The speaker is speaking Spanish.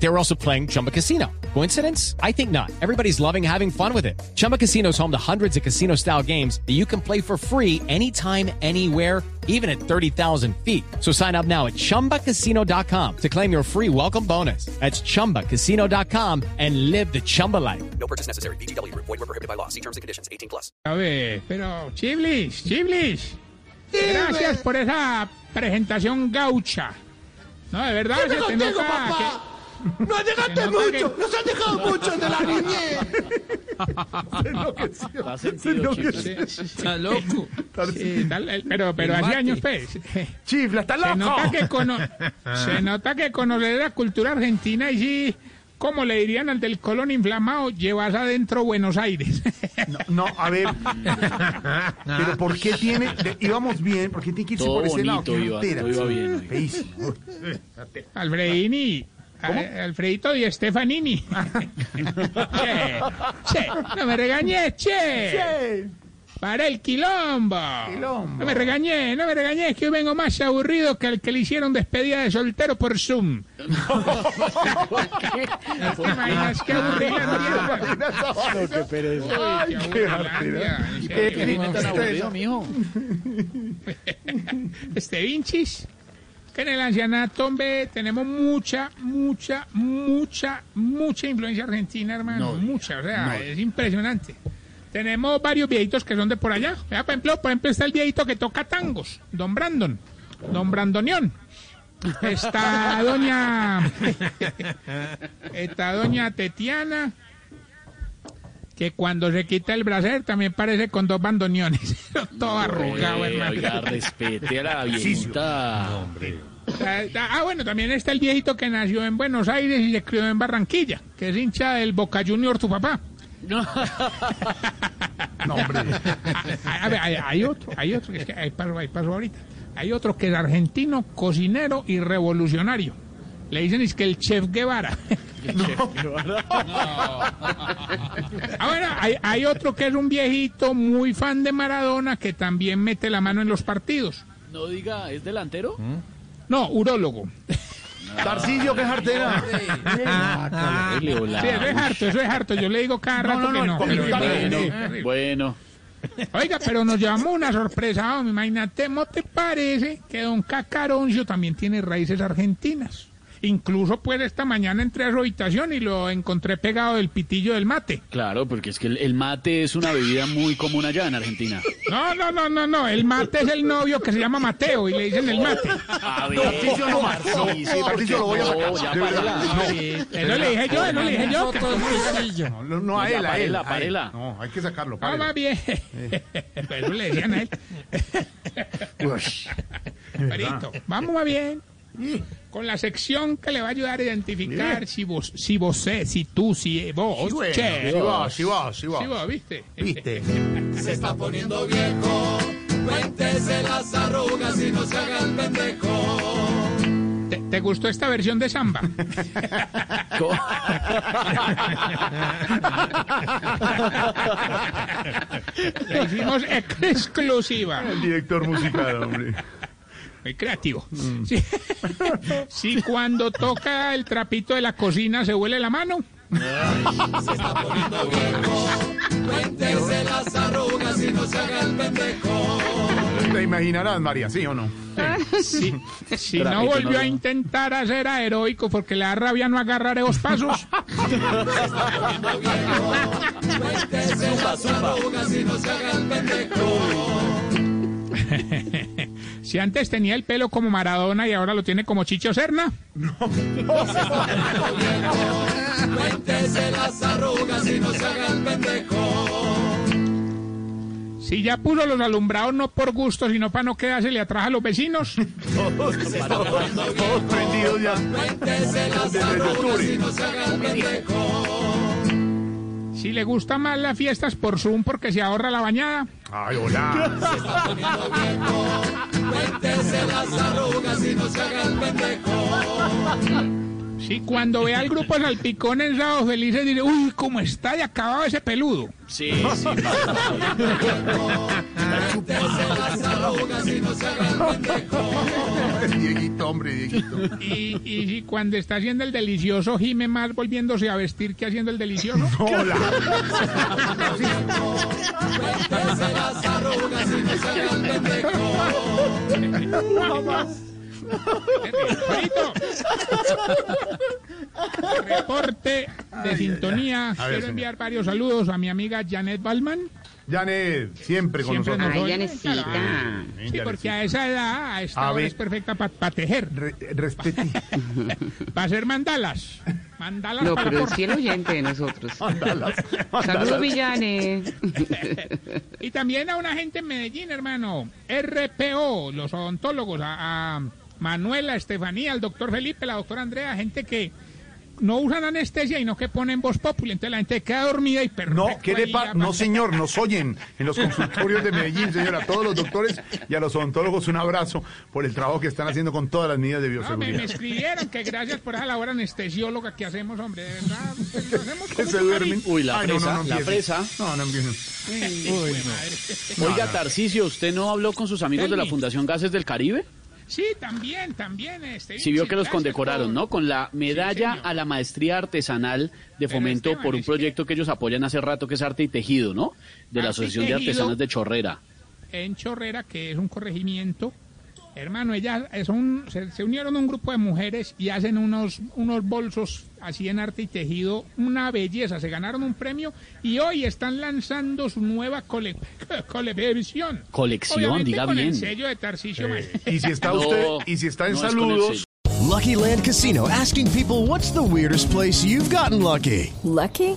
They were also playing Chumba Casino. Coincidence? I think not. Everybody's loving having fun with it. Chumba Casino is home to hundreds of casino style games that you can play for free anytime, anywhere, even at 30,000 feet. So sign up now at chumbacasino.com to claim your free welcome bonus. That's chumbacasino.com and live the Chumba life. No purchase necessary. BGW. Void were prohibited by law. See terms and conditions. 18 plus. A ver, pero Chiblis, Chiblis. Gracias por esa presentación gaucha. No, de verdad, ¿Qué me se te contigo, nota papá? que... ¡Nos dejaste Se nota mucho! que- ¡Nos han dejado mucho de la niñez! Está loco. Sí, tal- eh, pero pero hace años, pues. ¡Chifla, está Se nota, que cono- se nota que conocer la cultura argentina y sí, como le dirían al del colon inflamado, llevas adentro Buenos Aires. No, no, a ver. Pero ¿por qué tiene.? de- íbamos bien, ¿por qué tiene que irse Todo por ese lado? bonito ¡Qué iba, jartera! todo iba bien, oiga. Feísimo. Alfredini. A- Alfredito y Stefanini. che, che, no me regañé, che. Para el quilombo. Quilombo. No me regañé, no me regañé, es que hoy vengo más aburrido que el que le hicieron despedida de soltero por Zoom. ¿Te imaginas qué aburrida No, qué pereza. Ay, qué jartera. ¿Qué ¿Qué clima tan está aburrido, mijo? Este Vinchis, en el ancianato, hombre, tenemos mucha, mucha, mucha, mucha influencia argentina, hermano. No, mucha, o sea, es impresionante. Tenemos varios viejitos que son de por allá. Por ejemplo, por ejemplo está el viejito que toca tangos, don Brandon, don Brandonión. Está doña, está doña Tetiana, que cuando se quita el bracer también parece con dos bandoneones. Todo arrugado, Eh, hermano. Oiga, respete a la viejita. Ah, Ah, bueno, también está el viejito que nació en Buenos Aires y se crió en Barranquilla, que es hincha del Boca Junior, tu papá. No. No, hombre. Ah, a ver, hay, hay otro, hay otro, que es que hay paso, hay paso ahorita. Hay otro que es argentino, cocinero y revolucionario. Le dicen es que el chef Guevara. Ah, bueno, hay, hay otro que es un viejito muy fan de Maradona que también mete la mano en los partidos. No diga, ¿es delantero? No, urólogo. Tarcillo, qué jartera. Dele, hola. Sí, eso es harto, eso es harto. Yo le digo cada rato no, no, que no. pero- pero- Bueno, Oiga, pero nos llevamos una sorpresa, hombre. Imagínate, ¿no te parece que don Cacaroncio también tiene raíces argentinas? Incluso, pues, esta mañana entré a su habitación y lo encontré pegado del pitillo del mate. claro, porque es que el, el mate es una bebida muy común allá en Argentina. No, no, no, no, no. El mate es el novio que se llama Mateo y le dicen el mate. A ver, Tarcillo no más. No, sí, sí, Tarcillo lo voy a no, sacar. ya De verdad. párela. Eso le dije yo, eso le dije yo. que- No, no, no a Ya, él, a él. a él. No, hay que sacarlo. No, va bien. Eso le decían a él. Ush. Perito, vamos va bien. Con la sección que le va a ayudar a identificar si vos, si vos, sé, si tú, si vos, Sí, bueno, che. sí va, sí va. Sí, vos, ¿viste? ¿Viste? Se está poniendo viejo. Cuéntese las arrugas y no se haga el pendejo. ¿Te, te gustó esta versión de Samba? La hicimos ex- exclusiva. El director musical, hombre. Creativo. Sí. Si cuando toca el trapito de la cocina se huele la mano. Se está poniendo viejo. Cuéntese las arrugas y no se haga el pendejo. Te imaginarás, María, ¿sí o no? Si, si no volvió no, a intentar hacer a heroico porque le da rabia no agarrar esos pasos. Cuéntese las arrugas y no se haga el pendejo. Si antes tenía el pelo como Maradona y ahora lo tiene como Chicho Serna. Cuéntese las arrugas y no se haga el pendejo. Si ya puso los alumbrados no por gusto, sino para no quedarse atrás a los vecinos. Todos prendidos ya. Cuéntese las Desde arrugas octubre. y no se haga el pendejo. Si le gusta más las fiestas por Zoom porque se ahorra la bañada. Ay, hola. Cuéntese las arrugas y no se haga el pendejo. Sí, cuando vea al grupo Salpicón en Sábado Felices, diré, uy, cómo está de acabado ese peludo. Sí, sí. Dieguito, hombre, Dieguito. Y, cuando está haciendo el delicioso, gime más volviéndose a vestir que haciendo el delicioso. Hola. Juanito. Reporte de sintonía. Quiero enviar varios saludos a mi amiga Janet Balman. Janet, siempre con Siempre nosotros. nos Ay. Sí, Sí, porque a esa edad, a esta A hora ver. es perfecta para tejer, Re- respete. para hacer mandalas. Mandalas No, para pero por- es fiel oyente de nosotros. Saludos, Villanes. Y también a una gente en Medellín, hermano. RPO, los odontólogos, a, a Manuela, Estefanía, al doctor Felipe, la doctora Andrea, gente que no usan anestesia y no que ponen voz popular. Entonces la gente queda dormida y perfecto. No, ¿qué le ya No, señor, nos oyen en los consultorios de Medellín, señor. A todos los doctores y a los odontólogos un abrazo por el trabajo que están haciendo con todas las medidas de No, me, me bioseguridad. escribieron que gracias por esa labor anestesióloga que hacemos, hombre. De verdad, lo hacemos Que se duermen. Uy, la Ay, no, no, fresa, no la. No, no empiecen. Oiga, Tarcicio, ¿usted no habló con sus amigos de la me. Fundación Gases del Caribe? Sí, también, también. Este, Sí vio que los condecoraron, por- ¿no? Con la medalla a la maestría artesanal de fomento Esteban, por un que- proyecto que ellos apoyan hace rato, que es Arte y Tejido, ¿no? De la Asociación de Tejido. Artesanas de Chorrera. en Chorrera, que es un corregimiento. Hermano, ellas son, se, se unieron a un grupo de mujeres y hacen unos, unos bolsos así en arte y tejido, una belleza. Se ganaron un premio y hoy están lanzando su nueva cole, colección. Colección, Obviamente diga con bien. el sello de. Eh, y si está No, usted, y si está en no saludos. Lucky Land Casino asking people what's the weirdest place you've gotten lucky? Lucky?